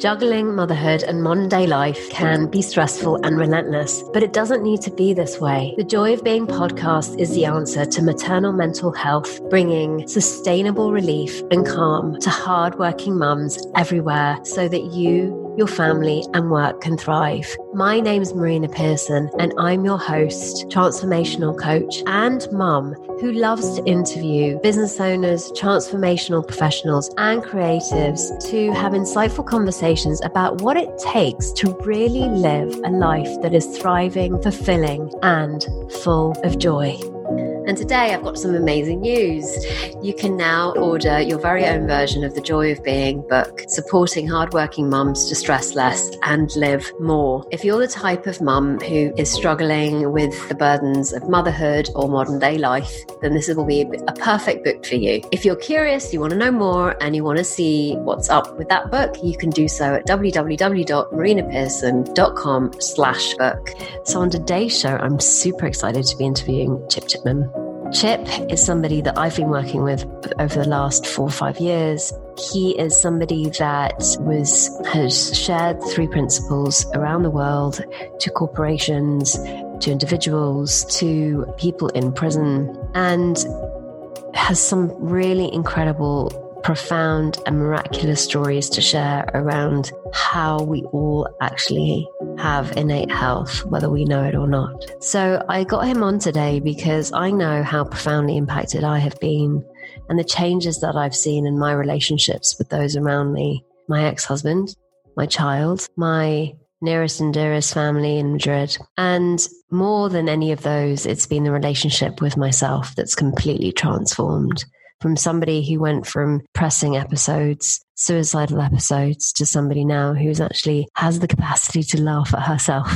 Juggling motherhood and modern day life can be stressful and relentless, but it doesn't need to be this way. The Joy of Being podcast is the answer to maternal mental health, bringing sustainable relief and calm to hardworking mums everywhere so that you your family and work can thrive. My name's Marina Pearson, and I'm your host, transformational coach, and mum who loves to interview business owners, transformational professionals, and creatives to have insightful conversations about what it takes to really live a life that is thriving, fulfilling, and full of joy. And today I've got some amazing news. You can now order your very own version of the Joy of Being book, supporting hardworking mums to stress less and live more. If you're the type of mum who is struggling with the burdens of motherhood or modern day life, then this will be a perfect book for you. If you're curious, you want to know more, and you want to see what's up with that book, you can do so at www.marinapearson.com slash book. So on today's show, I'm super excited to be interviewing Chip Chipman. Chip is somebody that I've been working with over the last four or five years. He is somebody that was has shared three principles around the world to corporations, to individuals, to people in prison, and has some really incredible profound and miraculous stories to share around how we all actually have innate health, whether we know it or not. So I got him on today because I know how profoundly impacted I have been and the changes that I've seen in my relationships with those around me my ex husband, my child, my nearest and dearest family in Madrid. And more than any of those, it's been the relationship with myself that's completely transformed from somebody who went from pressing episodes, suicidal episodes, to somebody now who's actually has the capacity to laugh at herself.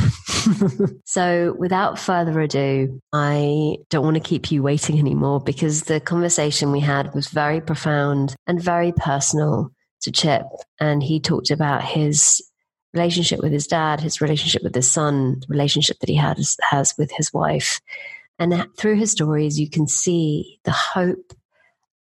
so, without further ado, I don't want to keep you waiting anymore because the conversation we had was very profound and very personal to Chip. And he talked about his relationship with his dad, his relationship with his son, the relationship that he has, has with his wife. And through his stories, you can see the hope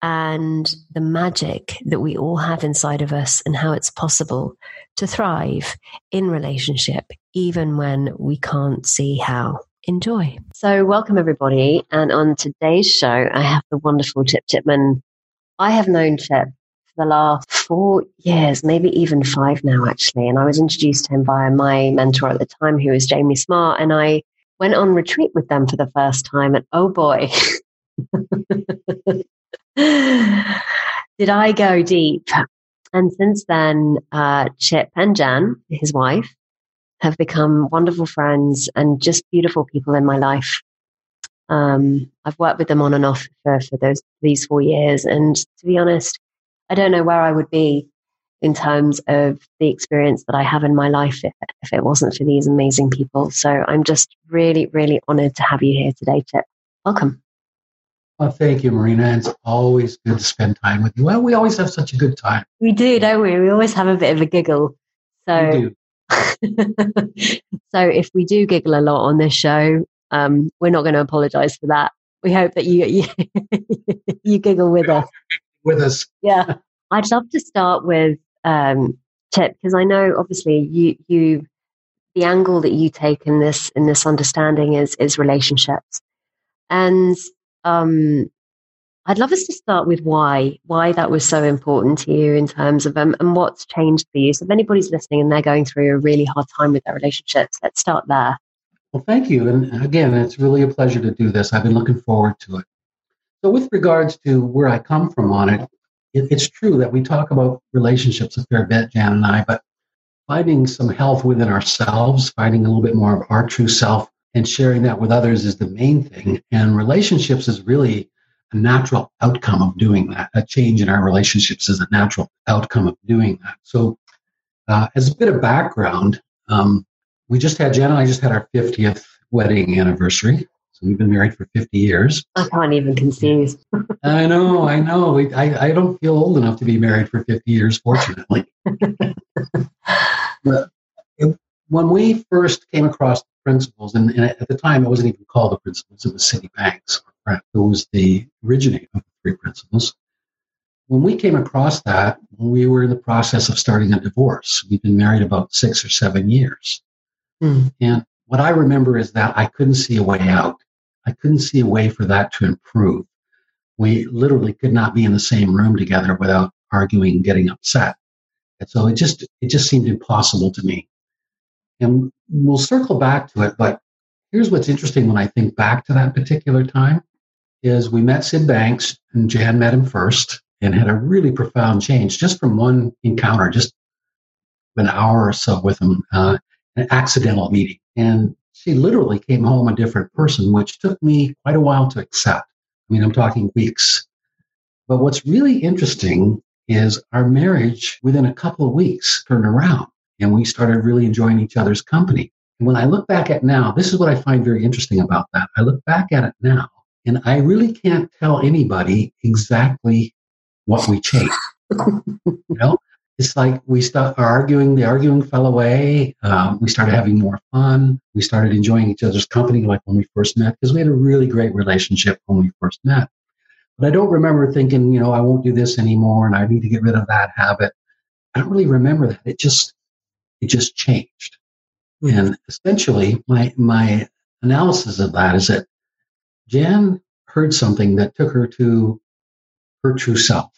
and the magic that we all have inside of us and how it's possible to thrive in relationship, even when we can't see how. Enjoy. So, welcome everybody. And on today's show, I have the wonderful Chip Chipman. I have known Chip for the last four years, maybe even five now, actually. And I was introduced to him by my mentor at the time, who was Jamie Smart. And I went on retreat with them for the first time. And oh boy. did I go deep? And since then, uh, Chip and Jan, his wife, have become wonderful friends and just beautiful people in my life. Um, I've worked with them on and off for, for those these four years, and to be honest, I don't know where I would be in terms of the experience that I have in my life if, if it wasn't for these amazing people. So I'm just really, really honored to have you here today, Chip. Welcome. Well, thank you, Marina. It's always good to spend time with you. Well, we always have such a good time. We do, don't we? We always have a bit of a giggle. So, so if we do giggle a lot on this show, um, we're not going to apologize for that. We hope that you you, you giggle with us. With us, yeah. I'd love to start with um, Chip because I know obviously you you the angle that you take in this in this understanding is is relationships, and um, I'd love us to start with why, why that was so important to you in terms of um, and what's changed for you. So if anybody's listening and they're going through a really hard time with their relationships, let's start there. Well, thank you. And again, it's really a pleasure to do this. I've been looking forward to it. So with regards to where I come from on it, it it's true that we talk about relationships a fair bit, Jan and I, but finding some health within ourselves, finding a little bit more of our true self and sharing that with others is the main thing. And relationships is really a natural outcome of doing that. A change in our relationships is a natural outcome of doing that. So, uh, as a bit of background, um, we just had Jen and I just had our 50th wedding anniversary. So we've been married for 50 years. I can't even conceive. I know, I know. I, I don't feel old enough to be married for 50 years, fortunately. but it, when we first came across principles, and, and, at the time it wasn't even called the principles, it was Sydney Banks. Right? It was the originator of the three principles. when we came across that, we were in the process of starting a divorce. We'd been married about six or seven years. Mm. And what I remember is that I couldn't see a way out. I couldn't see a way for that to improve. We literally could not be in the same room together without arguing and getting upset. And so it just it just seemed impossible to me. And we'll circle back to it, but here's what's interesting when I think back to that particular time is we met Sid Banks and Jan met him first and had a really profound change just from one encounter, just an hour or so with him, uh, an accidental meeting. And she literally came home a different person, which took me quite a while to accept. I mean, I'm talking weeks. But what's really interesting is our marriage within a couple of weeks turned around and we started really enjoying each other's company. And when I look back at now, this is what I find very interesting about that. I look back at it now and I really can't tell anybody exactly what we changed. you know, it's like we start arguing, the arguing fell away. Um, we started having more fun. We started enjoying each other's company like when we first met because we had a really great relationship when we first met. But I don't remember thinking, you know, I won't do this anymore and I need to get rid of that habit. I don't really remember that. It just, it just changed. Mm-hmm. And essentially my, my analysis of that is that Jan heard something that took her to her true self,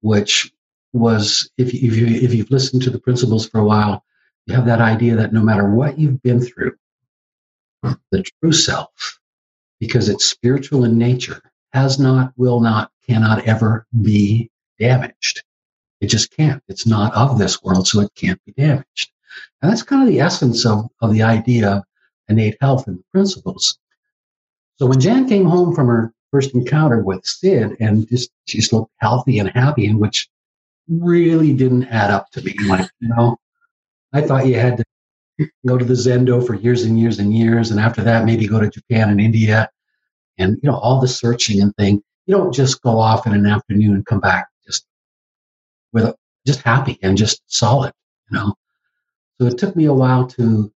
which was if you, if you if you've listened to the principles for a while, you have that idea that no matter what you've been through, the true self, because it's spiritual in nature, has not, will not, cannot ever be damaged. It just can't. It's not of this world, so it can't be damaged. And that's kind of the essence of, of the idea of innate health and the principles. So when Jan came home from her first encounter with Sid and just she just looked healthy and happy, and which really didn't add up to me. Like, you know, I thought you had to go to the Zendo for years and years and years, and after that, maybe go to Japan and India, and you know, all the searching and thing. You don't just go off in an afternoon and come back with just happy and just solid, you know. So it took me a while to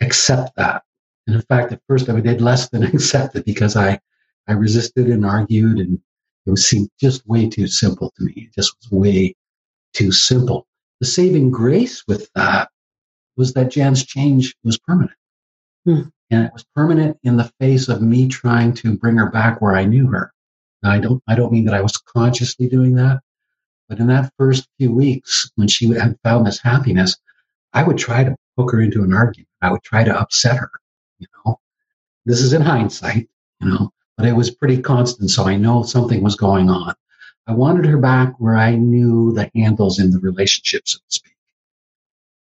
accept that. And in fact, at first I did less than accept it because I, I resisted and argued and it seemed just way too simple to me. It just was way too simple. The saving grace with that was that Jan's change was permanent. Hmm. And it was permanent in the face of me trying to bring her back where I knew her. Now, I don't, I don't mean that I was consciously doing that, but in that first few weeks when she had found this happiness, I would try to hook her into an argument. I would try to upset her. You know, this is in hindsight, you know, but it was pretty constant. So I know something was going on. I wanted her back where I knew the handles in the relationship, so to speak.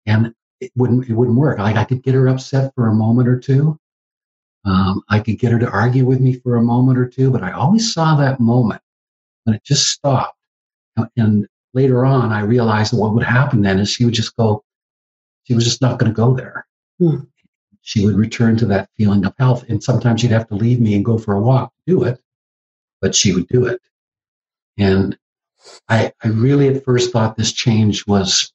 And it wouldn't, it wouldn't work. Like I could get her upset for a moment or two. Um, I could get her to argue with me for a moment or two, but I always saw that moment when it just stopped. And later on, I realized that what would happen then is she would just go, she was just not going to go there. Hmm. She would return to that feeling of health. And sometimes she'd have to leave me and go for a walk to do it, but she would do it. And I, I really at first thought this change was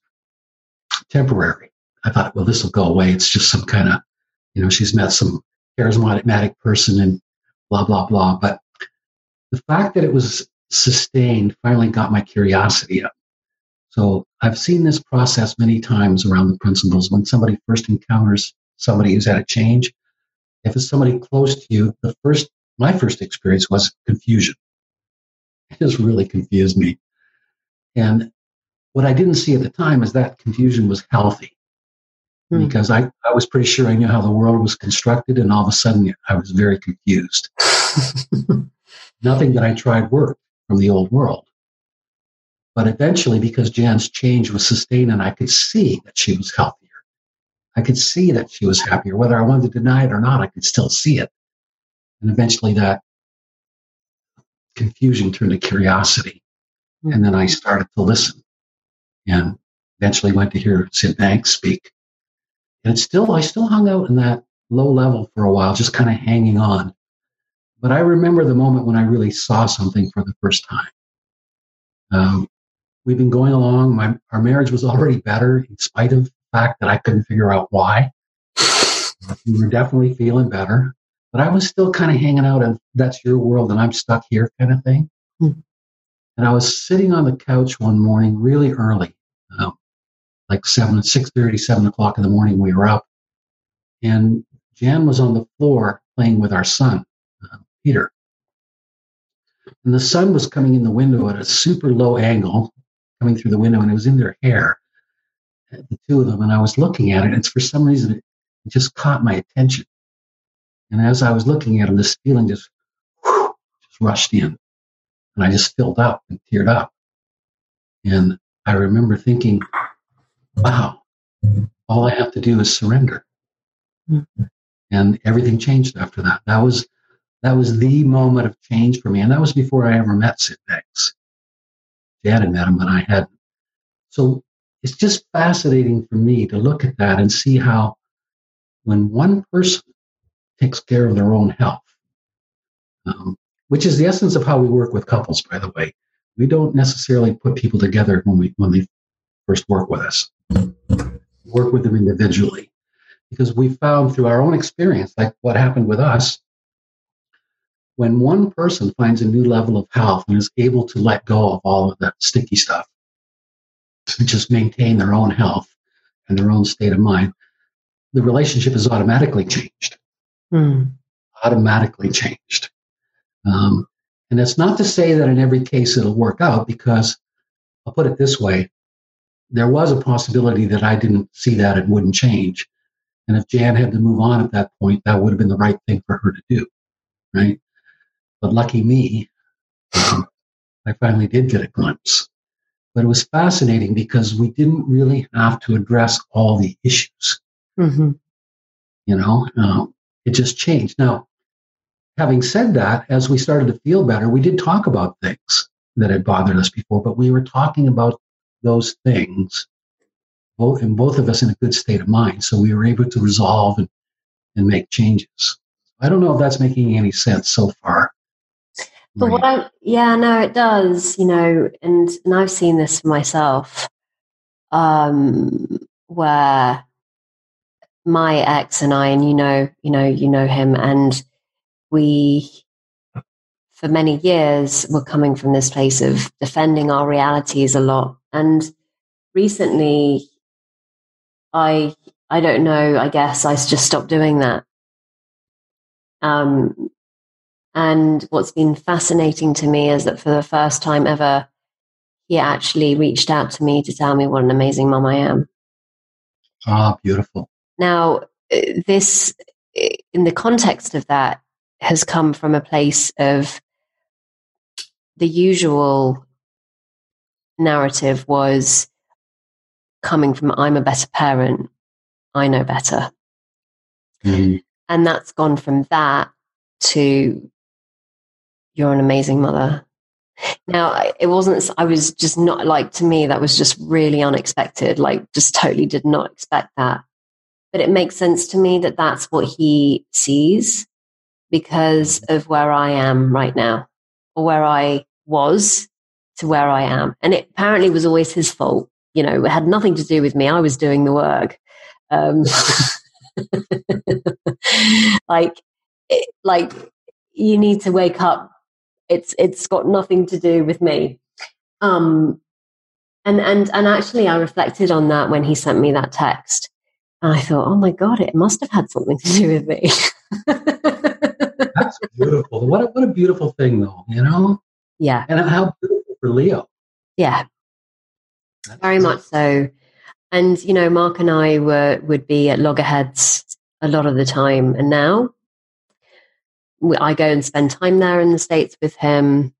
temporary. I thought, well, this will go away. It's just some kind of, you know, she's met some charismatic person and blah, blah, blah. But the fact that it was sustained finally got my curiosity up. So I've seen this process many times around the principles. When somebody first encounters somebody who's had a change, if it's somebody close to you, the first, my first experience was confusion. It just really confused me. And what I didn't see at the time is that confusion was healthy hmm. because I, I was pretty sure I knew how the world was constructed, and all of a sudden I was very confused. Nothing that I tried worked from the old world. But eventually, because Jan's change was sustained and I could see that she was healthier, I could see that she was happier. Whether I wanted to deny it or not, I could still see it. And eventually that confusion turned to curiosity. Mm-hmm. And then I started to listen and eventually went to hear Sid Banks speak. And it's still, I still hung out in that low level for a while, just kind of hanging on. But I remember the moment when I really saw something for the first time. Um, we've been going along. My, our marriage was already better in spite of the fact that I couldn't figure out why. we were definitely feeling better but I was still kind of hanging out and that's your world and I'm stuck here kind of thing. Hmm. And I was sitting on the couch one morning really early, um, like 7, 6.30, 7 o'clock in the morning we were up. And Jan was on the floor playing with our son, uh, Peter. And the sun was coming in the window at a super low angle, coming through the window, and it was in their hair, the two of them. And I was looking at it, and for some reason, it just caught my attention. And as I was looking at them, this feeling just, whew, just rushed in. And I just filled up and teared up. And I remember thinking, wow, all I have to do is surrender. Mm-hmm. And everything changed after that. That was that was the moment of change for me. And that was before I ever met Sid Banks. Dad had met him, but I hadn't. So it's just fascinating for me to look at that and see how when one person takes care of their own health, um, which is the essence of how we work with couples, by the way. We don't necessarily put people together when we when they first work with us. work with them individually because we found through our own experience, like what happened with us, when one person finds a new level of health and is able to let go of all of that sticky stuff to just maintain their own health and their own state of mind, the relationship is automatically changed. Mm. Automatically changed. Um, and that's not to say that in every case it'll work out because I'll put it this way there was a possibility that I didn't see that it wouldn't change. And if Jan had to move on at that point, that would have been the right thing for her to do. Right. But lucky me, um, I finally did get a glimpse. But it was fascinating because we didn't really have to address all the issues. Mm-hmm. You know, um, it just changed. Now, having said that, as we started to feel better, we did talk about things that had bothered us before, but we were talking about those things, both and both of us in a good state of mind. So we were able to resolve and, and make changes. I don't know if that's making any sense so far. But what I, yeah, no, it does, you know, and, and I've seen this for myself, um, where my ex and I, and you know, you know, you know him, and we, for many years, were coming from this place of defending our realities a lot. And recently, I, I don't know, I guess I just stopped doing that. Um, and what's been fascinating to me is that for the first time ever, he actually reached out to me to tell me what an amazing mom I am. Ah, beautiful. Now, uh, this, in the context of that, has come from a place of the usual narrative was coming from I'm a better parent, I know better. Mm. And that's gone from that to you're an amazing mother. Now, it wasn't, I was just not like, to me, that was just really unexpected. Like, just totally did not expect that. But it makes sense to me that that's what he sees because of where I am right now or where I was to where I am. And it apparently was always his fault. You know, it had nothing to do with me. I was doing the work. Um, like, it, like you need to wake up it's it's got nothing to do with me. Um, and and and actually, I reflected on that when he sent me that text. And I thought, oh my god, it must have had something to do with me. That's beautiful. What a, what a beautiful thing, though. You know. Yeah. And how beautiful for Leo. Yeah. That's Very much so. And you know, Mark and I were would be at loggerheads a lot of the time, and now I go and spend time there in the States with him.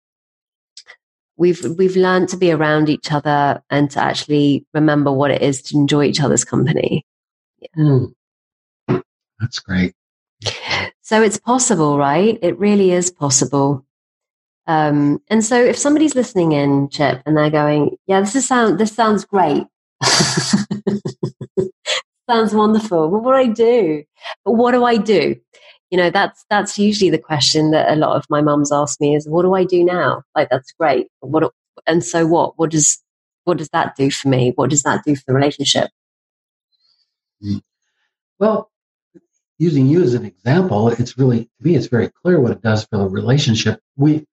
We've, we've learned to be around each other and to actually remember what it is to enjoy each other's company. Yeah. Mm. That's great. So it's possible, right? It really is possible. Um, and so if somebody's listening in, Chip, and they're going, yeah, this is sound, this sounds great. sounds wonderful. What do I do? But what do I do? You know that's that's usually the question that a lot of my mums ask me is what do i do now like that's great what and so what what does what does that do for me what does that do for the relationship mm. well using you as an example it's really to me it's very clear what it does for the relationship we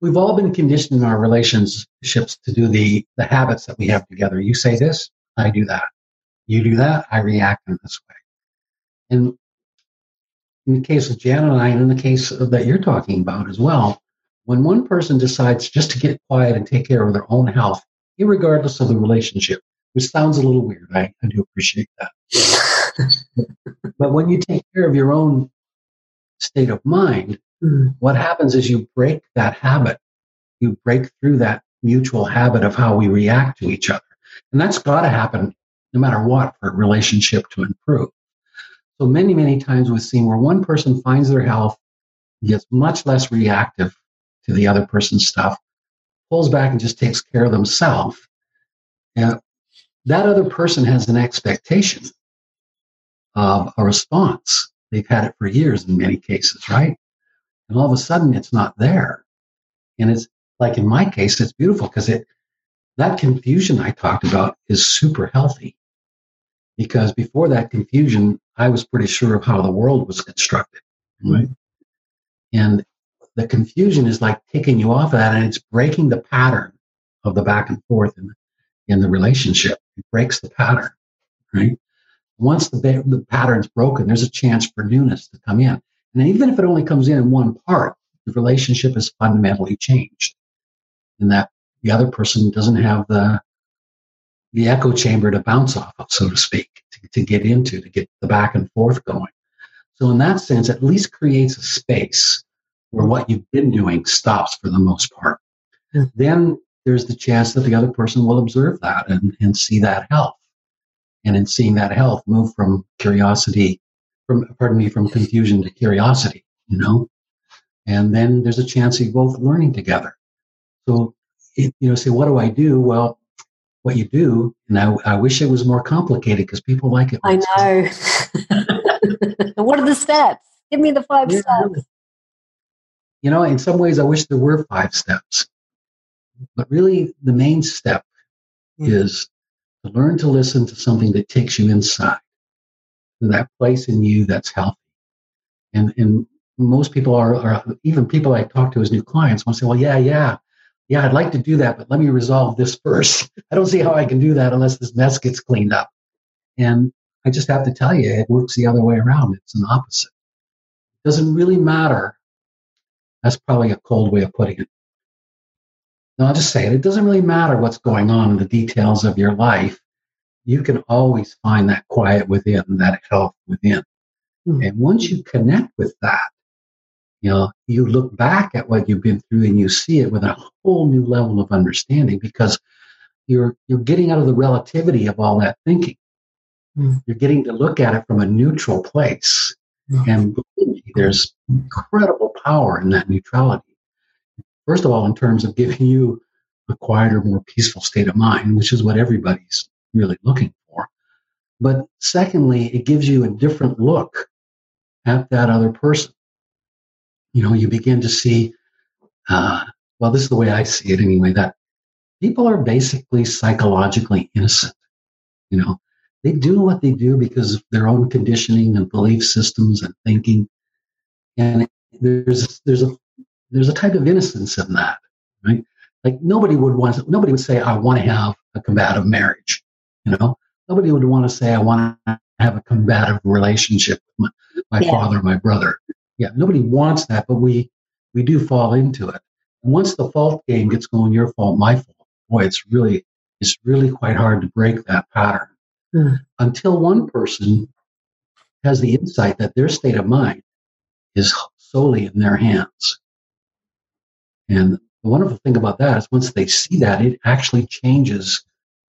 we've all been conditioned in our relationships to do the the habits that we have together. You say this, I do that. You do that, I react in this way. And in the case of Janet and I, and in the case of, that you're talking about as well, when one person decides just to get quiet and take care of their own health, regardless of the relationship, which sounds a little weird, I, I do appreciate that. but when you take care of your own state of mind, mm. what happens is you break that habit. You break through that mutual habit of how we react to each other. And that's got to happen no matter what for a relationship to improve. So many, many times we've seen where one person finds their health, gets much less reactive to the other person's stuff, pulls back and just takes care of themselves. And that other person has an expectation of a response. They've had it for years in many cases, right? And all of a sudden it's not there. And it's like in my case, it's beautiful because it that confusion I talked about is super healthy because before that confusion, I was pretty sure of how the world was constructed. Mm-hmm. Right. And the confusion is like taking you off of that and it's breaking the pattern of the back and forth in, in the relationship. It breaks the pattern, right? Once the, the pattern's broken, there's a chance for newness to come in. And even if it only comes in in one part, the relationship is fundamentally changed in that the other person doesn't have the the echo chamber to bounce off of, so to speak, to, to get into, to get the back and forth going. So in that sense, at least creates a space where what you've been doing stops for the most part. Yeah. Then there's the chance that the other person will observe that and, and see that health. And in seeing that health move from curiosity, from, pardon me, from confusion to curiosity, you know? And then there's a chance of both learning together. So, it, you know, say, what do I do? Well, what you do. And I, I wish it was more complicated because people like it. I know. what are the steps? Give me the five yeah. steps. You know, in some ways, I wish there were five steps. But really, the main step mm-hmm. is to learn to listen to something that takes you inside, to that place in you that's healthy. And, and most people are, are, even people I talk to as new clients want to say, well, yeah, yeah, yeah, I'd like to do that, but let me resolve this first. I don't see how I can do that unless this mess gets cleaned up. And I just have to tell you, it works the other way around. It's an opposite. It doesn't really matter. That's probably a cold way of putting it. No, I'll just say it. It doesn't really matter what's going on in the details of your life. You can always find that quiet within, that health within. Mm-hmm. And once you connect with that, you know, you look back at what you've been through and you see it with a whole new level of understanding because you're you're getting out of the relativity of all that thinking. Mm. You're getting to look at it from a neutral place. Mm. And me, there's incredible power in that neutrality. First of all, in terms of giving you a quieter, more peaceful state of mind, which is what everybody's really looking for. But secondly, it gives you a different look at that other person you know, you begin to see, uh, well, this is the way I see it anyway, that people are basically psychologically innocent. You know, they do what they do because of their own conditioning and belief systems and thinking. And there's, there's a, there's a type of innocence in that, right? Like nobody would want, nobody would say, I want to have a combative marriage. You know, nobody would want to say, I want to have a combative relationship with my, my yeah. father, my brother yeah, nobody wants that, but we we do fall into it. And once the fault game gets going, your fault, my fault. Boy, it's really it's really quite hard to break that pattern mm. until one person has the insight that their state of mind is solely in their hands. And the wonderful thing about that is once they see that, it actually changes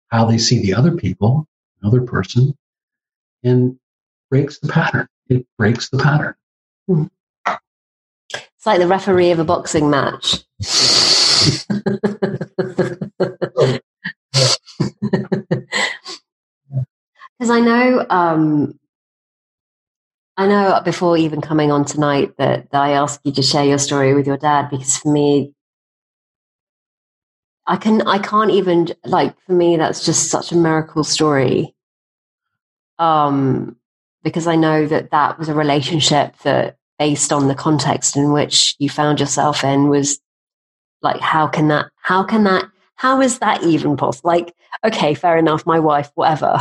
how they see the other people, another person, and breaks the pattern. It breaks the pattern. It's like the referee of a boxing match. Because I know, um, I know before even coming on tonight that, that I asked you to share your story with your dad because for me, I can I can't even like for me that's just such a miracle story. Um, because I know that that was a relationship that, based on the context in which you found yourself in, was Like, how can that, how can that, how is that even possible? Like, okay, fair enough, my wife, whatever.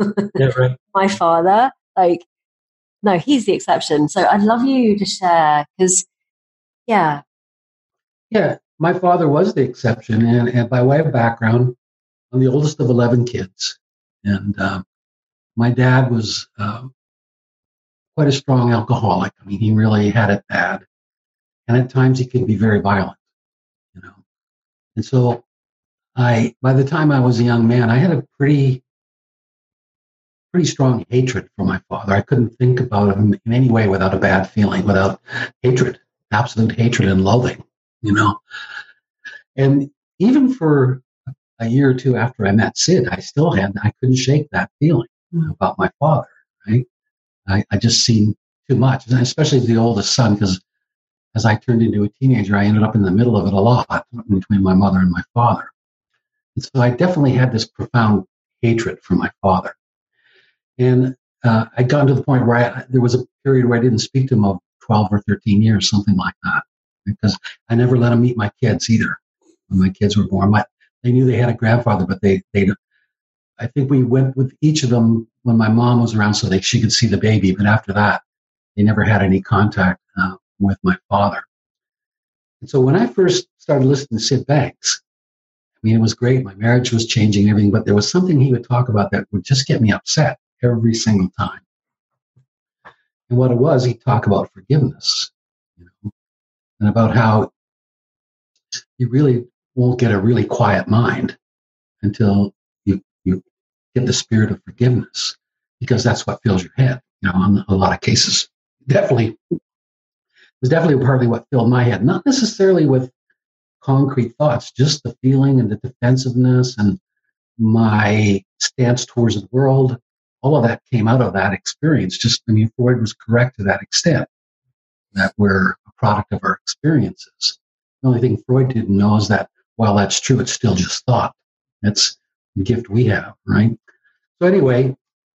yeah, right. my father, like, no, he's the exception. So I'd love you to share because, yeah. Yeah, my father was the exception. And, and by way of background, I'm the oldest of 11 kids. And uh, my dad was uh, quite a strong alcoholic. I mean, he really had it bad. And at times he could be very violent, you know. And so I, by the time I was a young man, I had a pretty, pretty strong hatred for my father. I couldn't think about him in any way without a bad feeling, without hatred, absolute hatred and loathing, you know. And even for a year or two after I met Sid, I still had, I couldn't shake that feeling mm. about my father, right? I, I just seen too much, especially the oldest son, because as I turned into a teenager, I ended up in the middle of it a lot between my mother and my father. And so I definitely had this profound hatred for my father. And uh, I'd gotten to the point where I, there was a period where I didn't speak to him of 12 or 13 years, something like that, because I never let him meet my kids either. When my kids were born, my, they knew they had a grandfather, but they, they, I think we went with each of them when my mom was around so that she could see the baby. But after that, they never had any contact uh, with my father. And so when I first started listening to Sid Banks, I mean, it was great. My marriage was changing everything, but there was something he would talk about that would just get me upset every single time. And what it was, he'd talk about forgiveness, you know, and about how you really won't get a really quiet mind until the spirit of forgiveness, because that's what fills your head, you know, in a lot of cases. Definitely was definitely partly what filled my head, not necessarily with concrete thoughts, just the feeling and the defensiveness and my stance towards the world. All of that came out of that experience. Just, I mean, Freud was correct to that extent that we're a product of our experiences. The only thing Freud didn't know is that while that's true, it's still just thought. It's the gift we have, right? So anyway,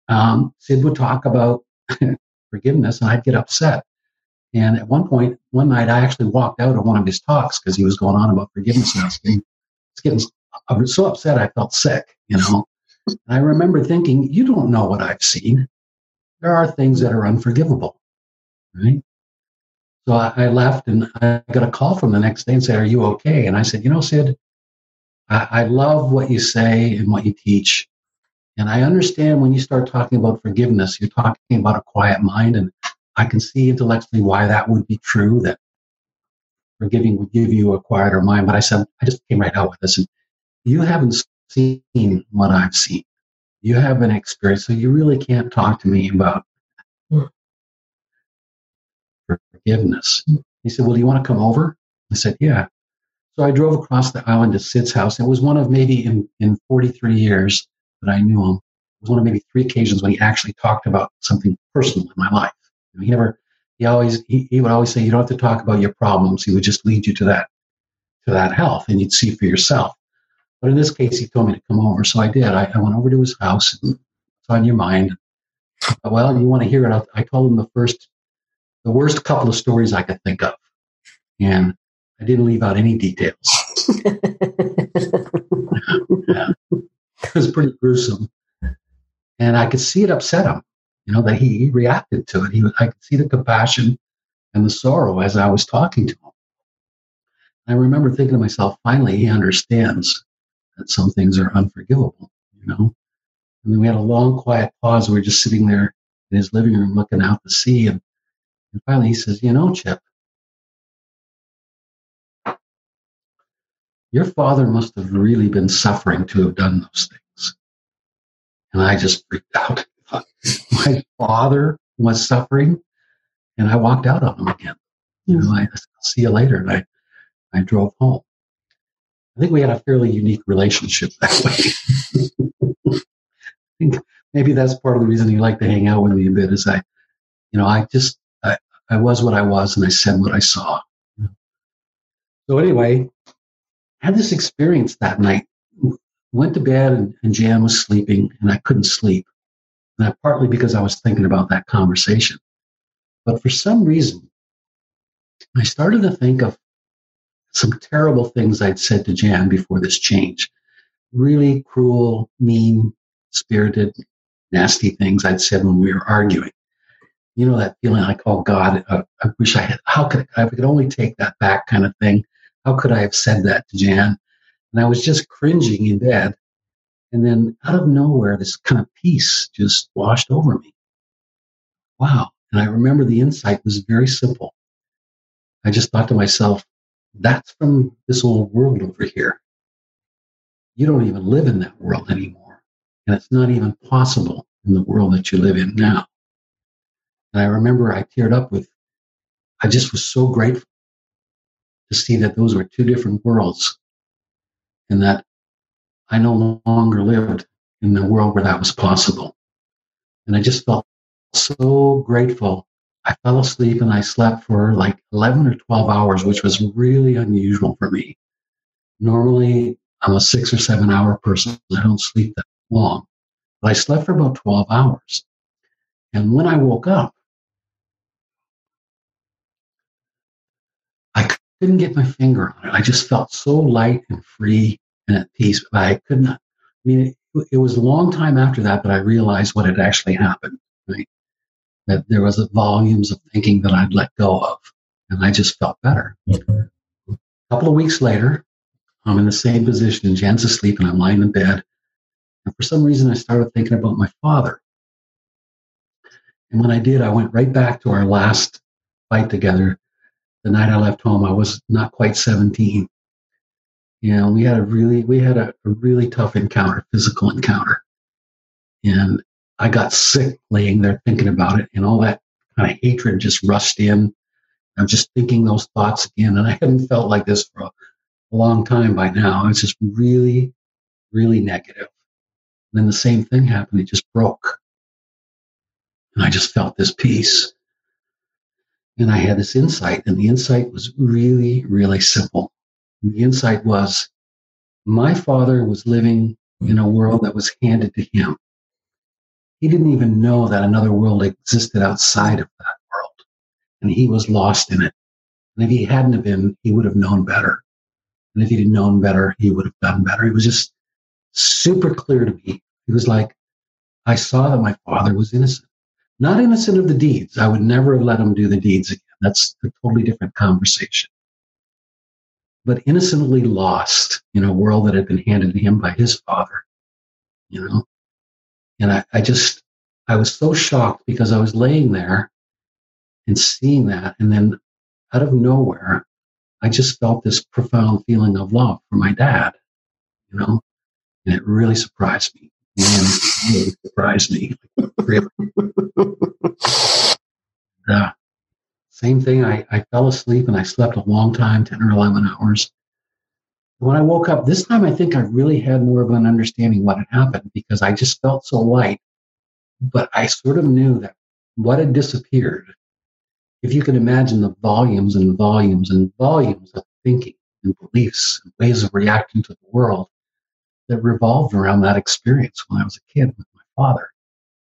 um, Sid would talk about forgiveness and I'd get upset. And at one point, one night, I actually walked out of one of his talks because he was going on about forgiveness. And I was getting, was getting, I was so upset I felt sick, you know. And I remember thinking, you don't know what I've seen. There are things that are unforgivable, right? So I, I left and I got a call from the next day and said, Are you okay? And I said, You know, Sid, I, I love what you say and what you teach. And I understand when you start talking about forgiveness, you're talking about a quiet mind and I can see intellectually why that would be true, that forgiving would give you a quieter mind. But I said, I just came right out with this. And you haven't seen what I've seen. You haven't experienced, so you really can't talk to me about forgiveness. He said, Well, do you want to come over? I said, Yeah. So I drove across the island to Sid's house. It was one of maybe in, in 43 years that I knew him. Was one of maybe three occasions when he actually talked about something personal in my life. He never, he always, he, he would always say, you don't have to talk about your problems. He would just lead you to that, to that health and you'd see for yourself. But in this case, he told me to come over. So I did. I, I went over to his house. And, It's on your mind. Uh, well, you want to hear it? I told him the first, the worst couple of stories I could think of. And I didn't leave out any details. was pretty gruesome. And I could see it upset him you know, that he, he reacted to it. He, I could see the compassion and the sorrow as I was talking to him. I remember thinking to myself, finally, he understands that some things are unforgivable, you know? And then we had a long, quiet pause. We were just sitting there in his living room looking out the sea. And, and finally he says, You know, Chip, your father must have really been suffering to have done those things. And I just freaked out my father was suffering, and I walked out on him again. You know, I will see you later, and I, I drove home. I think we had a fairly unique relationship that way. I think maybe that's part of the reason he liked to hang out with me a bit. Is I, you know, I just I, I was what I was, and I said what I saw. So anyway, I had this experience that night. Went to bed, and, and Jan was sleeping, and I couldn't sleep. And partly because I was thinking about that conversation. But for some reason, I started to think of some terrible things I'd said to Jan before this change. Really cruel, mean, spirited, nasty things I'd said when we were arguing. You know that feeling I call God. Uh, I wish I had. How could I, If I could only take that back, kind of thing. How could I have said that to Jan? And I was just cringing in bed, and then out of nowhere, this kind of peace just washed over me. Wow! And I remember the insight was very simple. I just thought to myself, that's from this old world over here. You don't even live in that world anymore. And it's not even possible in the world that you live in now. And I remember I teared up with, I just was so grateful to see that those were two different worlds and that I no longer lived in the world where that was possible. And I just felt so grateful. I fell asleep and I slept for like 11 or 12 hours, which was really unusual for me. Normally, I'm a six or seven hour person. I don't sleep that long, but I slept for about 12 hours. And when I woke up, I couldn't get my finger on it. I just felt so light and free and at peace. But I could not, I mean, it, it was a long time after that, but I realized what had actually happened, right? That there was volumes of thinking that I'd let go of, and I just felt better. A couple of weeks later, I'm in the same position. Jan's asleep, and I'm lying in bed. And for some reason, I started thinking about my father. And when I did, I went right back to our last fight together. The night I left home, I was not quite 17. You know, we had a really, we had a, a really tough encounter, physical encounter. And I got sick laying there thinking about it and all that kind of hatred just rushed in. I'm just thinking those thoughts again. And I hadn't felt like this for a, a long time by now. It's just really, really negative. And then the same thing happened. It just broke. And I just felt this peace. And I had this insight, and the insight was really, really simple. And the insight was my father was living in a world that was handed to him. He didn't even know that another world existed outside of that world, and he was lost in it. And if he hadn't have been, he would have known better. And if he'd known better, he would have done better. It was just super clear to me. He was like, I saw that my father was innocent. Not innocent of the deeds. I would never have let him do the deeds again. That's a totally different conversation. But innocently lost in a world that had been handed to him by his father, you know? And I, I just, I was so shocked because I was laying there and seeing that. And then out of nowhere, I just felt this profound feeling of love for my dad, you know? And it really surprised me. Man, it surprised me. Really. uh, same thing. I, I fell asleep and I slept a long time, 10 or 11 hours. When I woke up, this time I think I really had more of an understanding what had happened because I just felt so light. But I sort of knew that what had disappeared, if you can imagine the volumes and volumes and volumes of thinking and beliefs and ways of reacting to the world that revolved around that experience when I was a kid with my father.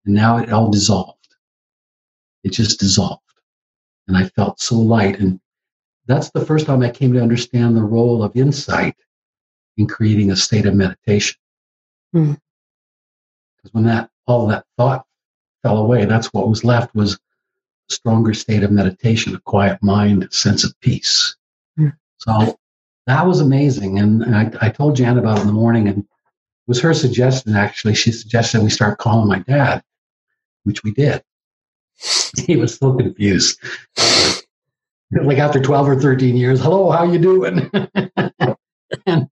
And now it all dissolved. It just dissolved. And I felt so light. And that's the first time I came to understand the role of insight in creating a state of meditation. Because mm. when that all that thought fell away, that's what was left was a stronger state of meditation, a quiet mind, a sense of peace. Mm. So that was amazing. And I, I told Jan about it in the morning, and was her suggestion, actually. She suggested we start calling my dad, which we did. He was so confused. like after 12 or 13 years, hello, how you doing? and, and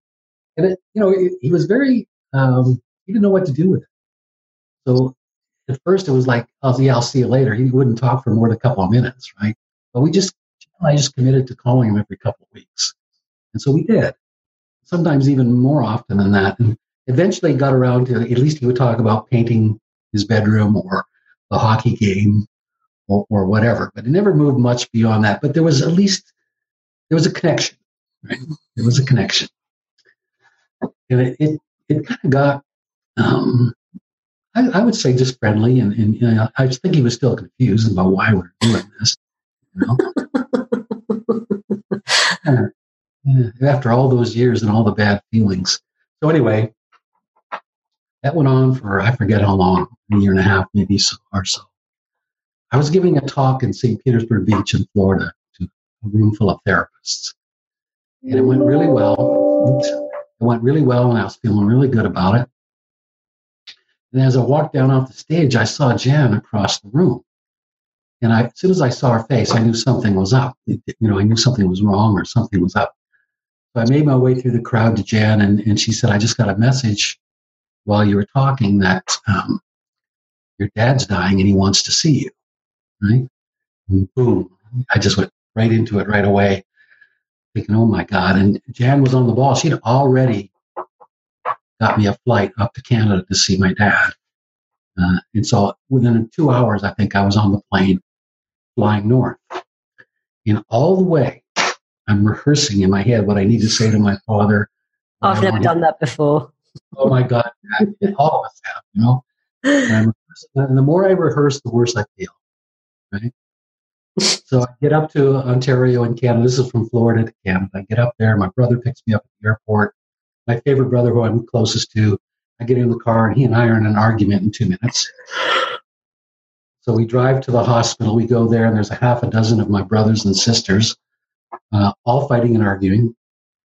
it, you know, he was very, um, he didn't know what to do with it. So at first it was like, oh, yeah, I'll see you later. He wouldn't talk for more than a couple of minutes, right? But we just, I just committed to calling him every couple of weeks. And so we did. Sometimes even more often than that. And eventually got around to, at least he would talk about painting his bedroom or the hockey game or, or whatever. But it never moved much beyond that. But there was at least, there was a connection, right? There was a connection. And it, it, it kind of got, um, I, I, would say just friendly. And, and you know, I think he was still confused about why we're doing this. You know? after all those years and all the bad feelings. So anyway, that went on for I forget how long, a year and a half maybe so, or so. I was giving a talk in St. Petersburg Beach in Florida to a room full of therapists, and it went really well. It went really well, and I was feeling really good about it. And as I walked down off the stage, I saw Jan across the room. And I, as soon as I saw her face, I knew something was up. You know, I knew something was wrong or something was up. So I made my way through the crowd to Jan, and, and she said, I just got a message while you were talking that um, your dad's dying and he wants to see you. Right? And boom. I just went right into it right away, thinking, oh my God. And Jan was on the ball. She'd already got me a flight up to Canada to see my dad. Uh, and so within two hours, I think I was on the plane flying north. And all the way, I'm rehearsing in my head what I need to say to my father. I've never done that before. Oh my God, all of us have, you know. And, and the more I rehearse, the worse I feel. Right. so I get up to Ontario in Canada. This is from Florida to Canada. I get up there. My brother picks me up at the airport. My favorite brother, who I'm closest to, I get in the car and he and I are in an argument in two minutes. So we drive to the hospital. We go there, and there's a half a dozen of my brothers and sisters uh, all fighting and arguing.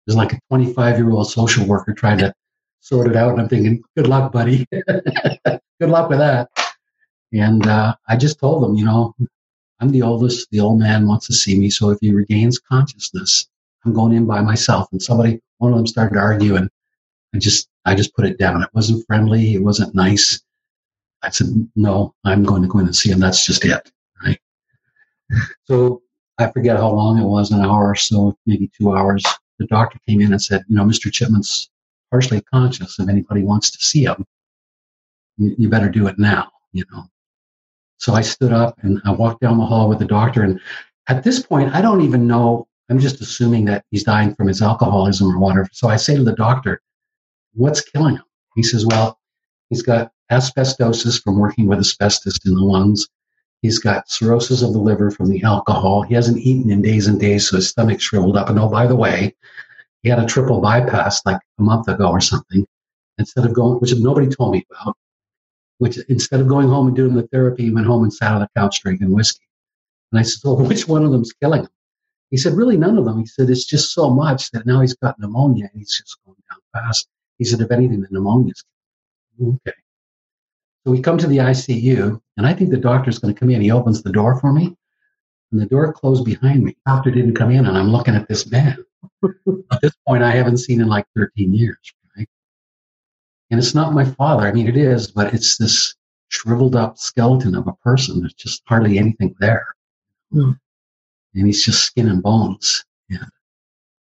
There's like a 25 year old social worker trying to sort it out. And I'm thinking, good luck, buddy. good luck with that. And uh, I just told them, you know, I'm the oldest. The old man wants to see me. So if he regains consciousness, I'm going in by myself. And somebody, one of them started to argue, and I just, I just put it down. It wasn't friendly. It wasn't nice. I said, no, I'm going to go in and see him. That's just it. Right. So I forget how long it was, an hour or so, maybe two hours. The doctor came in and said, you know, Mr. Chipman's partially conscious. If anybody wants to see him, you, you better do it now, you know. So I stood up and I walked down the hall with the doctor. And at this point, I don't even know. I'm just assuming that he's dying from his alcoholism or whatever. So I say to the doctor, what's killing him? He says, well, he's got asbestosis from working with asbestos in the lungs. He's got cirrhosis of the liver from the alcohol. He hasn't eaten in days and days, so his stomach shriveled up. And oh, by the way, he had a triple bypass like a month ago or something. Instead of going, which nobody told me about, which instead of going home and doing the therapy, he went home and sat on the couch drinking whiskey. And I said, well, which one of them's killing him? He said, really none of them. He said, it's just so much that now he's got pneumonia and he's just going down fast. He said, if anything, the pneumonia's okay. So we come to the ICU, and I think the doctor's going to come in. He opens the door for me, and the door closed behind me. The doctor didn't come in, and I'm looking at this man. At this point, I haven't seen in like 13 years, right? And it's not my father. I mean, it is, but it's this shriveled up skeleton of a person. There's just hardly anything there. Mm. And he's just skin and bones. And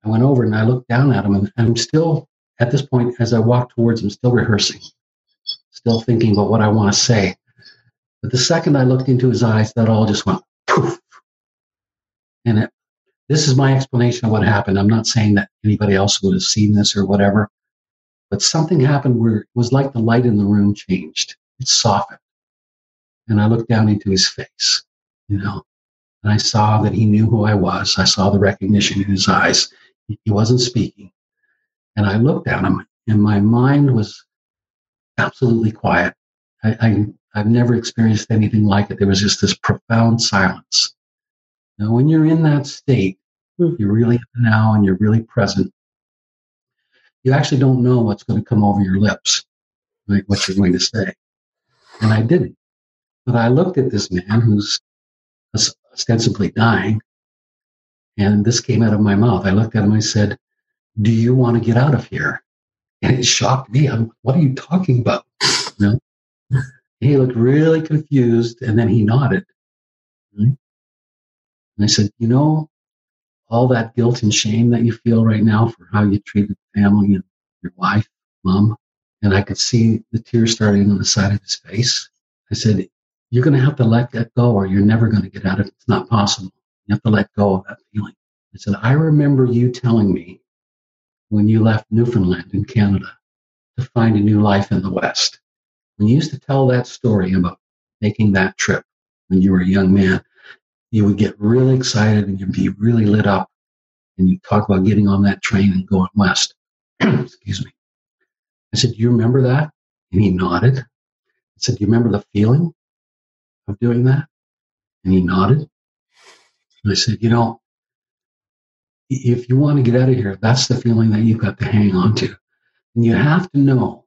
I went over and I looked down at him, and I'm still, at this point, as I walk towards him, still rehearsing still thinking about what I want to say. But the second I looked into his eyes, that all just went poof. And it, this is my explanation of what happened. I'm not saying that anybody else would have seen this or whatever, but something happened where it was like the light in the room changed. It softened. And I looked down into his face, you know, and I saw that he knew who I was. I saw the recognition in his eyes. He wasn't speaking. And I looked at him, and my mind was absolutely quiet. I, I, have never experienced anything like it. There was just this profound silence. Now, when you're in that state, mm. you're really now and you're really present. You actually don't know what's going to come over your lips, like what you're going to say. And I didn't. But I looked at this man who's ostensibly dying, and this came out of my mouth. I looked at him. I said, "Do you want to get out of here?" And it shocked me. I'm, what are you talking about? You know? He looked really confused and then he nodded. Right? And I said, You know, all that guilt and shame that you feel right now for how you treated family and your wife, mom, and I could see the tears starting on the side of his face. I said, You're going to have to let that go or you're never going to get out of it. It's not possible. You have to let go of that feeling. I said, I remember you telling me when you left Newfoundland in Canada to find a new life in the West. When you used to tell that story about making that trip when you were a young man, you would get really excited and you'd be really lit up. and you talk about getting on that train and going west. Excuse me. I said, Do you remember that? And he nodded. I said, Do you remember the feeling of doing that? And he nodded. And I said, You know, if you want to get out of here, that's the feeling that you've got to hang on to. And you have to know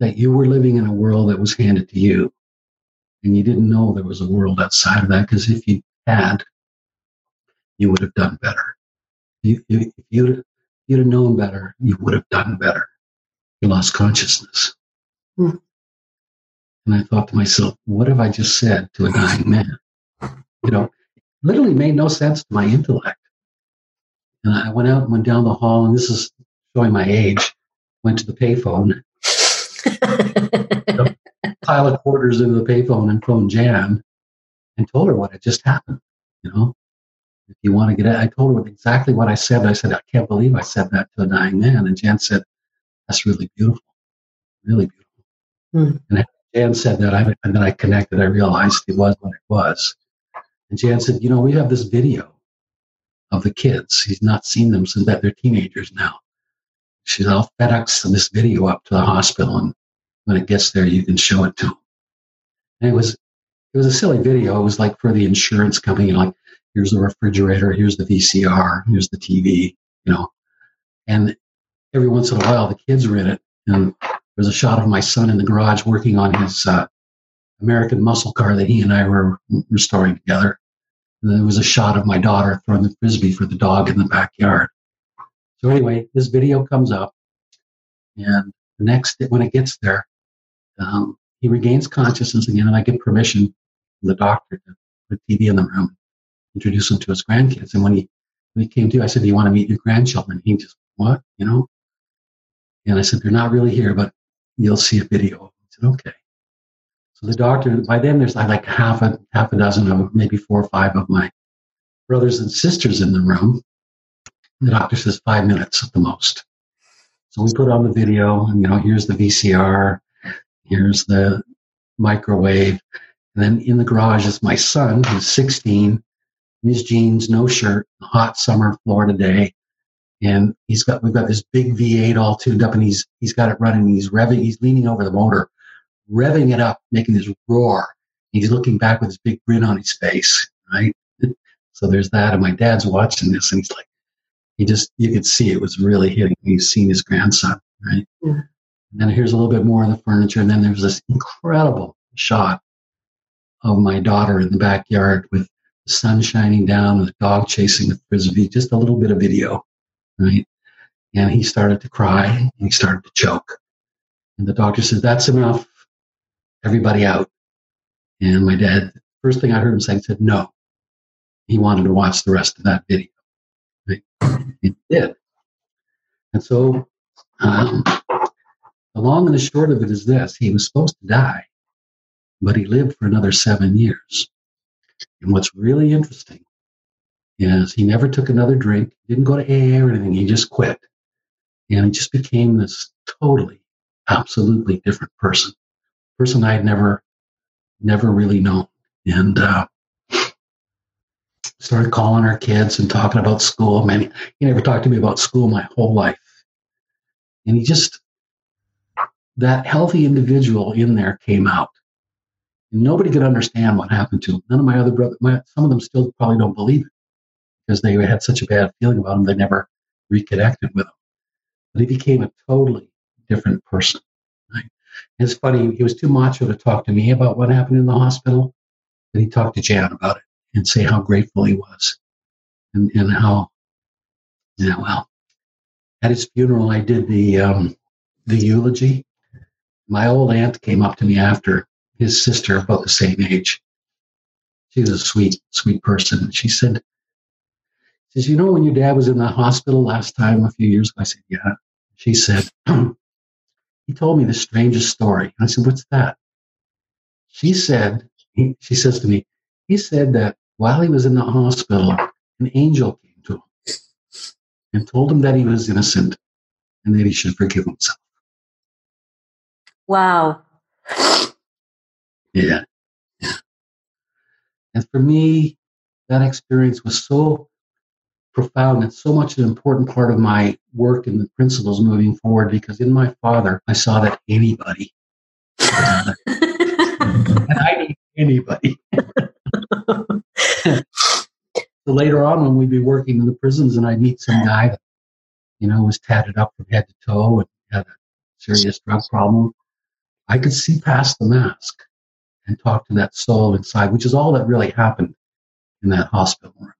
that you were living in a world that was handed to you. And you didn't know there was a world outside of that because if you had, you would have done better. You, if you'd, you'd have known better, you would have done better. You lost consciousness. Hmm. And I thought to myself, what have I just said to a dying man? You know, literally made no sense to my intellect. And I went out and went down the hall, and this is showing my age. Went to the payphone, pile of quarters into the payphone, and phoned Jan, and told her what had just happened. You know, if you want to get it, I told her exactly what I said. I said, I can't believe I said that to a dying man. And Jan said, That's really beautiful, really beautiful. Hmm. And Jan said that, I, and then I connected. I realized it was what it was. And Jan said, You know, we have this video of the kids. He's not seen them since that they're teenagers now. She's I'll FedEx this video up to the hospital, and when it gets there, you can show it to them. And it was it was a silly video. It was like for the insurance company, like here's the refrigerator, here's the VCR, here's the TV, you know. And every once in a while, the kids were in it, and there was a shot of my son in the garage working on his uh, American muscle car that he and I were restoring together. And there was a shot of my daughter throwing the frisbee for the dog in the backyard. So anyway, this video comes up, and the next when it gets there, um, he regains consciousness again, and I get permission from the doctor to put TV in the room, introduce him to his grandkids. And when he when he came to, I said, "Do you want to meet your grandchildren?" He just, "What?" You know. And I said, "They're not really here, but you'll see a video." He said, "Okay." So the doctor, by then there's like half a half a dozen of maybe four or five of my brothers and sisters in the room. The doctor says five minutes at the most. So we put on the video, and you know, here's the VCR, here's the microwave, and then in the garage is my son, who's 16, in his jeans, no shirt, hot summer Florida day, and he's got we've got this big V8 all tuned up, and he's he's got it running. He's revving, he's leaning over the motor, revving it up, making this roar. He's looking back with his big grin on his face, right? so there's that, and my dad's watching this, and he's like, he just you could see it was really hitting. He's seen his grandson, right? Yeah. And then here's a little bit more of the furniture, and then there's this incredible shot of my daughter in the backyard with the sun shining down and the dog chasing the frisbee. Just a little bit of video, right? And he started to cry and he started to choke. And the doctor said, "That's enough everybody out. And my dad, first thing I heard him say, said, no. He wanted to watch the rest of that video. Right? He did. And so, um, the long and the short of it is this he was supposed to die, but he lived for another seven years. And what's really interesting is he never took another drink, didn't go to AA or anything, he just quit. And he just became this totally, absolutely different person person I had never, never really known. And uh, started calling our kids and talking about school. Man, he never talked to me about school my whole life. And he just, that healthy individual in there came out. Nobody could understand what happened to him. None of my other brothers, some of them still probably don't believe it because they had such a bad feeling about him. They never reconnected with him. But he became a totally different person. It's funny, he was too macho to talk to me about what happened in the hospital, but he talked to Jan about it and say how grateful he was and, and how, yeah, well, at his funeral, I did the, um, the eulogy. My old aunt came up to me after his sister, about the same age. She's a sweet, sweet person. She said, she says, you know, when your dad was in the hospital last time a few years ago, I said, yeah. She said, he told me the strangest story. And I said, What's that? She said, he, She says to me, He said that while he was in the hospital, an angel came to him and told him that he was innocent and that he should forgive himself. Wow. Yeah. yeah. And for me, that experience was so profound. and so much an important part of my work and the principles moving forward because in my father, I saw that anybody, and I need anybody. so later on, when we'd be working in the prisons and I'd meet some guy that, you know, was tatted up from head to toe and had a serious drug problem, I could see past the mask and talk to that soul inside, which is all that really happened in that hospital room.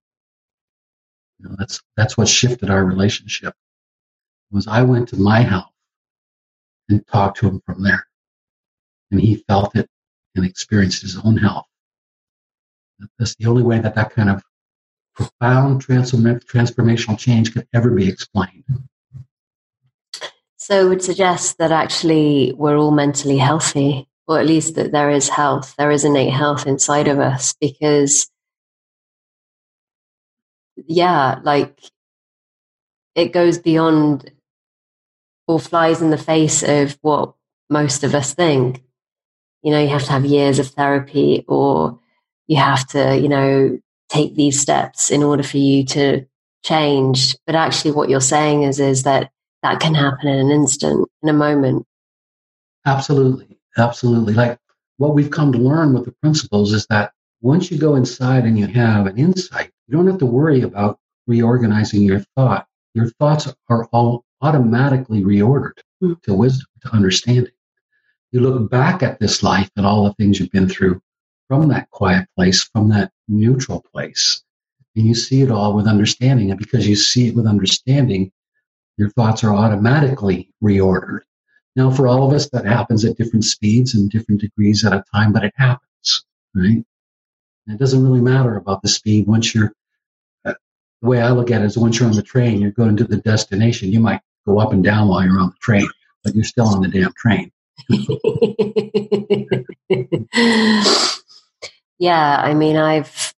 You know, that's that's what shifted our relationship. Was I went to my health and talked to him from there, and he felt it and experienced his own health. That's the only way that that kind of profound transform- transformational change could ever be explained. So, it would suggest that actually we're all mentally healthy, or at least that there is health, there is innate health inside of us, because yeah, like it goes beyond or flies in the face of what most of us think. You know, you have to have years of therapy or you have to, you know, take these steps in order for you to change. But actually what you're saying is is that that can happen in an instant, in a moment. Absolutely. Absolutely. Like what we've come to learn with the principles is that once you go inside and you have an insight, you don't have to worry about reorganizing your thought. Your thoughts are all automatically reordered mm. to wisdom, to understanding. You look back at this life and all the things you've been through from that quiet place, from that neutral place, and you see it all with understanding. And because you see it with understanding, your thoughts are automatically reordered. Now, for all of us, that happens at different speeds and different degrees at a time, but it happens, right? And it doesn't really matter about the speed once you're uh, the way I look at it is once you're on the train, you're going to the destination. You might go up and down while you're on the train, but you're still on the damn train. yeah, I mean, I've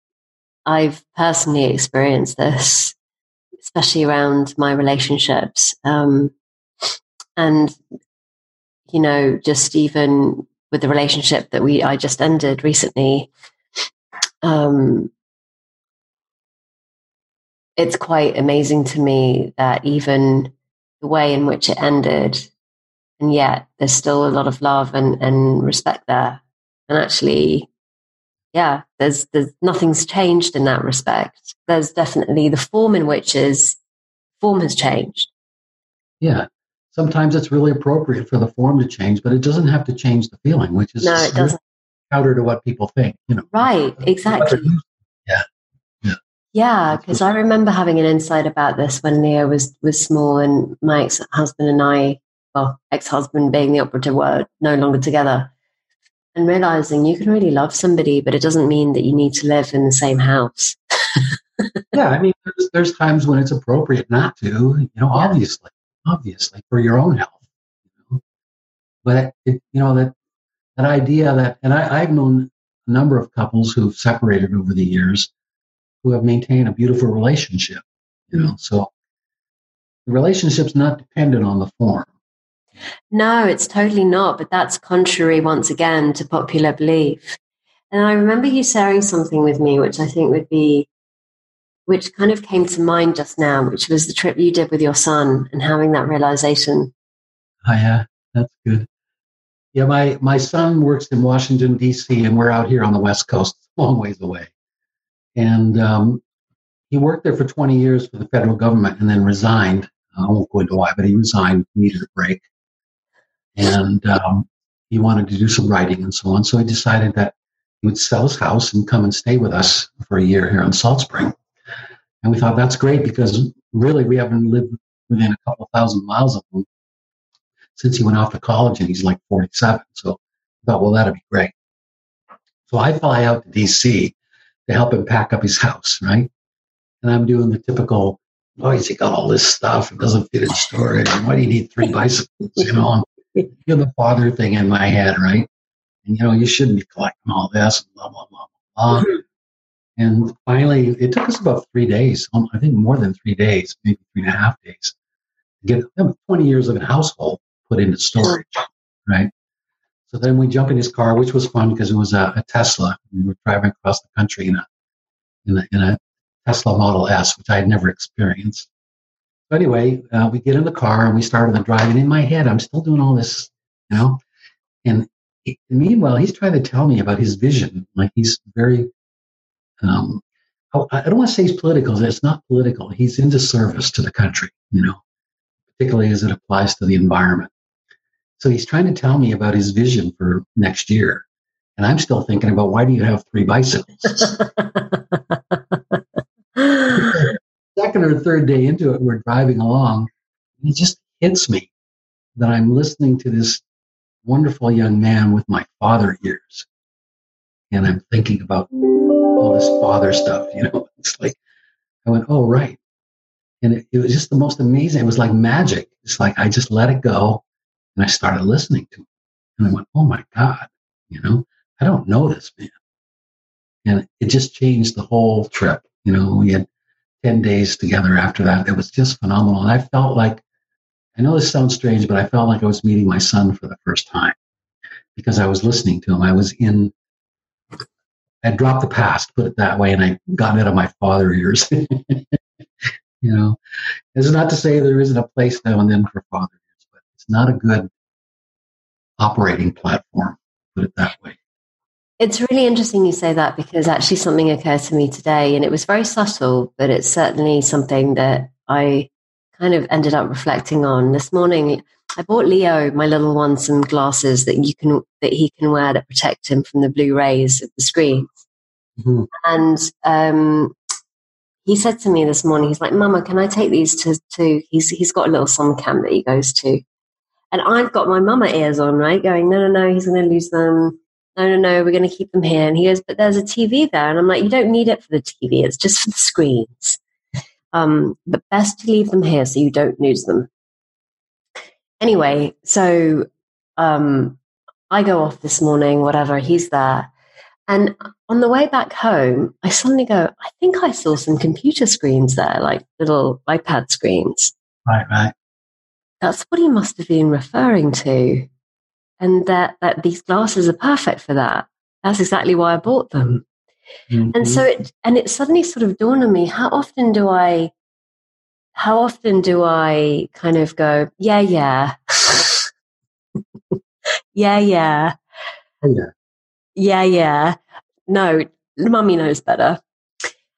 I've personally experienced this, especially around my relationships, um, and you know, just even with the relationship that we I just ended recently. Um, it's quite amazing to me that even the way in which it ended, and yet there's still a lot of love and, and respect there. And actually, yeah, there's there's nothing's changed in that respect. There's definitely the form in which is form has changed. Yeah. Sometimes it's really appropriate for the form to change, but it doesn't have to change the feeling, which is no, it doesn't. counter to what people think. You know, right? Exactly. Yeah. Yeah. Yeah, because I remember having an insight about this when Leo was was small, and my ex husband and I, well, ex husband being the operative word, no longer together, and realizing you can really love somebody, but it doesn't mean that you need to live in the same house. yeah, I mean, there's, there's times when it's appropriate not to, you know, yeah. obviously, obviously for your own health. You know? But it, you know that that idea that, and I, I've known a number of couples who've separated over the years who have maintained a beautiful relationship. You know, so the relationship's not dependent on the form. No, it's totally not. But that's contrary once again to popular belief. And I remember you sharing something with me, which I think would be, which kind of came to mind just now, which was the trip you did with your son and having that realization. Oh, yeah, that's good. Yeah, my, my son works in Washington, D.C., and we're out here on the West Coast, long ways away. And um, he worked there for 20 years for the federal government and then resigned. I won't go into why, but he resigned, needed a break. And um, he wanted to do some writing and so on. So he decided that he would sell his house and come and stay with us for a year here in Salt Spring. And we thought that's great because really we haven't lived within a couple thousand miles of him since he went off to college and he's like 47. So I thought, well, that'd be great. So I fly out to DC to help him pack up his house, right? And I'm doing the typical, oh, he's got all this stuff. It doesn't fit in storage. Why do you need three bicycles? You know, you know, the father thing in my head, right? And, you know, you shouldn't be collecting all this, blah, blah, blah, blah. Mm-hmm. And finally, it took us about three days, um, I think more than three days, maybe three and a half days, to get 20 years of a household put into storage, right? So then we jump in his car, which was fun because it was a, a, Tesla. We were driving across the country in a, in a, in a Tesla Model S, which I had never experienced. Anyway, uh, we get in the car and we started the drive. And in my head, I'm still doing all this, you know. And he, meanwhile, he's trying to tell me about his vision. Like he's very, um, I don't want to say he's political. It's not political. He's into service to the country, you know, particularly as it applies to the environment. So he's trying to tell me about his vision for next year. And I'm still thinking about why do you have three bicycles? Second or third day into it, we're driving along. And it just hits me that I'm listening to this wonderful young man with my father ears. And I'm thinking about all this father stuff, you know. It's like, I went, oh, right. And it, it was just the most amazing. It was like magic. It's like I just let it go and I started listening to him. And I went, oh my God, you know, I don't know this man. And it just changed the whole trip. You know, we had 10 days together after that. It was just phenomenal. And I felt like, I know this sounds strange, but I felt like I was meeting my son for the first time because I was listening to him. I was in, I dropped the past, put it that way, and I got out of my father ears. you know, it's not to say there isn't a place now and then for father ears, but it's not a good operating platform, put it that way. It's really interesting you say that because actually something occurred to me today and it was very subtle, but it's certainly something that I kind of ended up reflecting on. This morning I bought Leo, my little one, some glasses that you can that he can wear that protect him from the blue rays of the screen. Mm-hmm. And um, he said to me this morning, he's like, Mama, can I take these to, to he's he's got a little summer camp that he goes to. And I've got my mama ears on, right? Going, no, no, no, he's going to lose them. No, no, no, we're going to keep them here. And he goes, but there's a TV there. And I'm like, you don't need it for the TV. It's just for the screens. Um, but best to leave them here so you don't lose them. Anyway, so um, I go off this morning, whatever, he's there. And on the way back home, I suddenly go, I think I saw some computer screens there, like little iPad screens. Right, right that's what he must have been referring to. And that, that these glasses are perfect for that. That's exactly why I bought them. Mm-hmm. And so it, and it suddenly sort of dawned on me, how often do I, how often do I kind of go, yeah, yeah, yeah, yeah, oh, yeah, yeah, yeah. No, mummy knows better.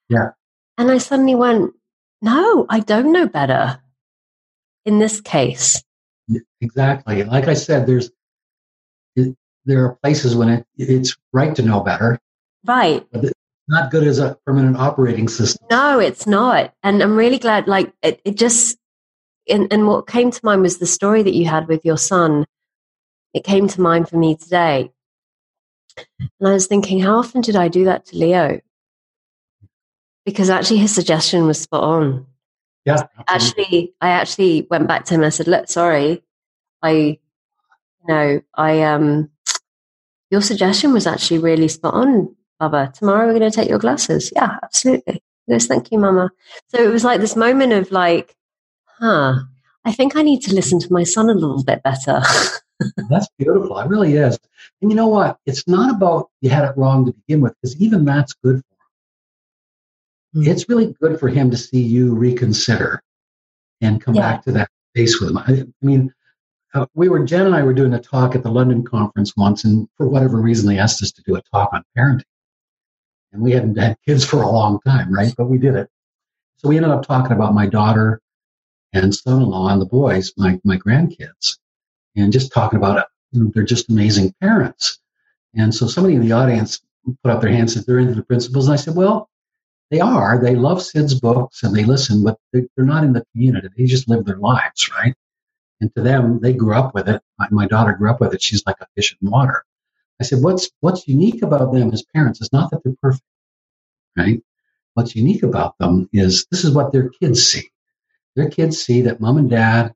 Yeah. And I suddenly went, no, I don't know better in this case. Exactly. Like I said, there's there are places when it, it's right to know better. Right. But it's not good as a permanent operating system. No, it's not. And I'm really glad, like, it, it just, and, and what came to mind was the story that you had with your son. It came to mind for me today. And I was thinking, how often did I do that to Leo? Because actually, his suggestion was spot on. Yeah. Actually, I actually went back to him and I said, "Look, sorry, I, you know, I um, your suggestion was actually really spot on, Baba. Tomorrow we're going to take your glasses. Yeah, absolutely. He goes, thank you, Mama. So it was like this moment of like, huh, I think I need to listen to my son a little bit better. that's beautiful. It really is. And you know what? It's not about you had it wrong to begin with, because even that's good mm-hmm. it's really good for him to see you reconsider and come yeah. back to that space with him. I, I mean, uh, we were Jen and I were doing a talk at the London conference once, and for whatever reason, they asked us to do a talk on parenting, and we hadn't had kids for a long time, right? But we did it. So we ended up talking about my daughter and son-in-law and the boys, my my grandkids, and just talking about it. Know, they're just amazing parents. And so somebody in the audience put up their hands and said they're into the principles, and I said, well, they are. They love Sid's books and they listen, but they're not in the community. They just live their lives, right? And to them, they grew up with it. My, my daughter grew up with it. She's like a fish in water. I said, what's, what's unique about them as parents is not that they're perfect, right? What's unique about them is this is what their kids see. Their kids see that mom and dad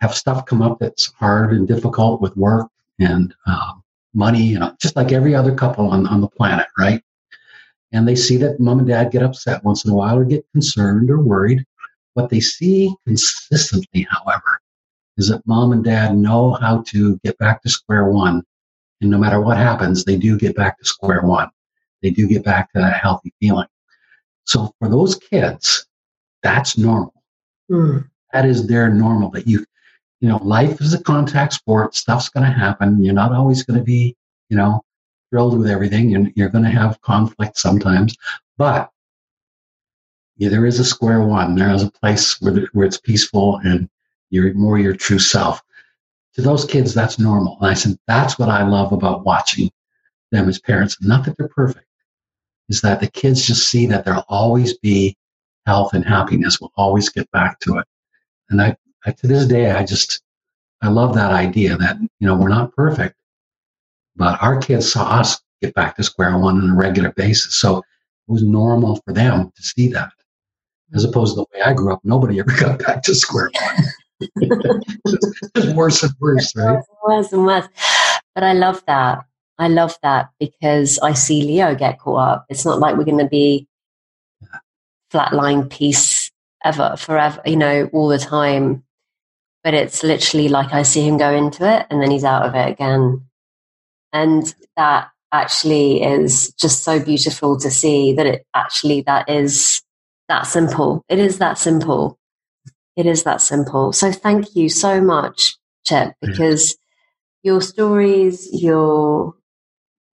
have stuff come up that's hard and difficult with work and uh, money, you know, just like every other couple on, on the planet, right? and they see that mom and dad get upset once in a while or get concerned or worried. What they see consistently, however, is that mom and dad know how to get back to square one. And no matter what happens, they do get back to square one. They do get back to that healthy feeling. So for those kids, that's normal. Mm. That is their normal. That you, you know, life is a contact sport. Stuff's going to happen. You're not always going to be, you know, thrilled with everything. And you're going to have conflict sometimes. But yeah, there is a square one. There is a place where, where it's peaceful and you're more your true self. To those kids, that's normal. And I said, that's what I love about watching them as parents. Not that they're perfect, is that the kids just see that there'll always be health and happiness. We'll always get back to it. And I, I to this day, I just, I love that idea that, you know, we're not perfect, but our kids saw us get back to square one on a regular basis. So it was normal for them to see that as opposed to the way I grew up. Nobody ever got back to square one. it's worse and worse, right? Worse and worse. But I love that. I love that because I see Leo get caught up. It's not like we're going to be flatline peace ever, forever, you know, all the time. But it's literally like I see him go into it and then he's out of it again. And that actually is just so beautiful to see that it actually that is that simple. It is that simple. It is that simple. So thank you so much, Chip, because your stories, your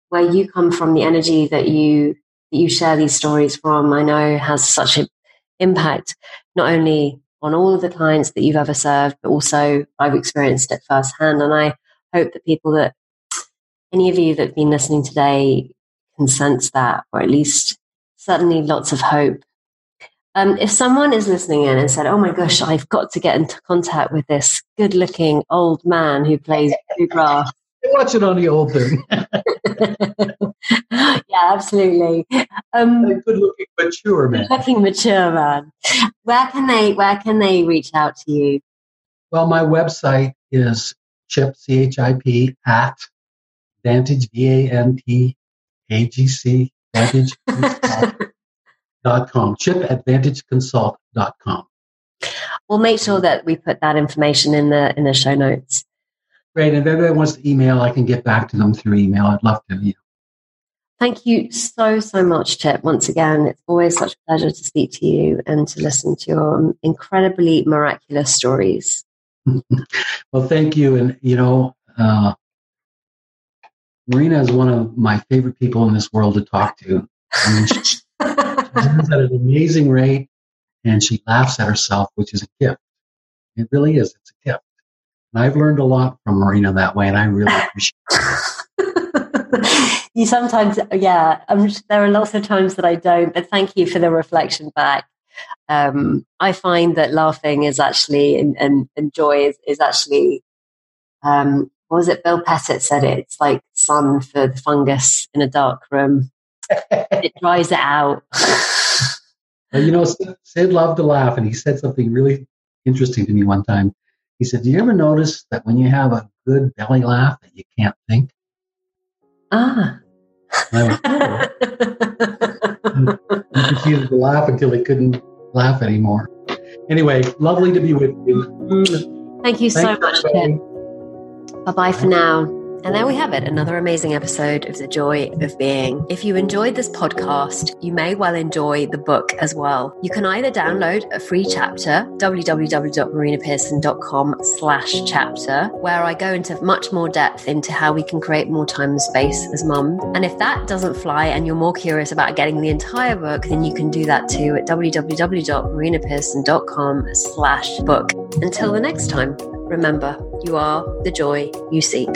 where you come from, the energy that you that you share these stories from, I know has such an impact not only on all of the clients that you've ever served, but also I've experienced it firsthand. And I hope that people that any of you that have been listening today can sense that, or at least certainly lots of hope um, if someone is listening in and said, "Oh my gosh, I've got to get into contact with this good-looking old man who plays bluegrass," watch it on the old thing. yeah, absolutely. Um, good-looking, mature man. Good-looking, mature man. Where can they? Where can they reach out to you? Well, my website is chip c h i p at vantage v a n t a g c vantage com. Chip at vantageconsult.com. We'll make sure that we put that information in the in the show notes. Great. And if anybody wants to email, I can get back to them through email. I'd love to. You Thank you so, so much, Chip. Once again, it's always such a pleasure to speak to you and to listen to your incredibly miraculous stories. well, thank you. And, you know, uh, Marina is one of my favorite people in this world to talk to. I mean, at an amazing rate and she laughs at herself, which is a gift. It really is. It's a gift. And I've learned a lot from Marina that way, and I really appreciate it. you sometimes, yeah, I'm, there are lots of times that I don't, but thank you for the reflection back. Um, I find that laughing is actually, and, and, and joy is, is actually, um, what was it? Bill Pettit said it. It's like sun for the fungus in a dark room. it dries it out. you know, Sid loved to laugh, and he said something really interesting to me one time. He said, "Do you ever notice that when you have a good belly laugh, that you can't think?" Ah. I oh. you continued to laugh until he couldn't laugh anymore. Anyway, lovely to be with you. Thank you Thanks so much, Bye bye for now. And there we have it, another amazing episode of The Joy of Being. If you enjoyed this podcast, you may well enjoy the book as well. You can either download a free chapter, www.marinapearson.com slash chapter, where I go into much more depth into how we can create more time and space as mum. And if that doesn't fly and you're more curious about getting the entire book, then you can do that too at www.marinapearson.com slash book. Until the next time, remember, you are the joy you seek.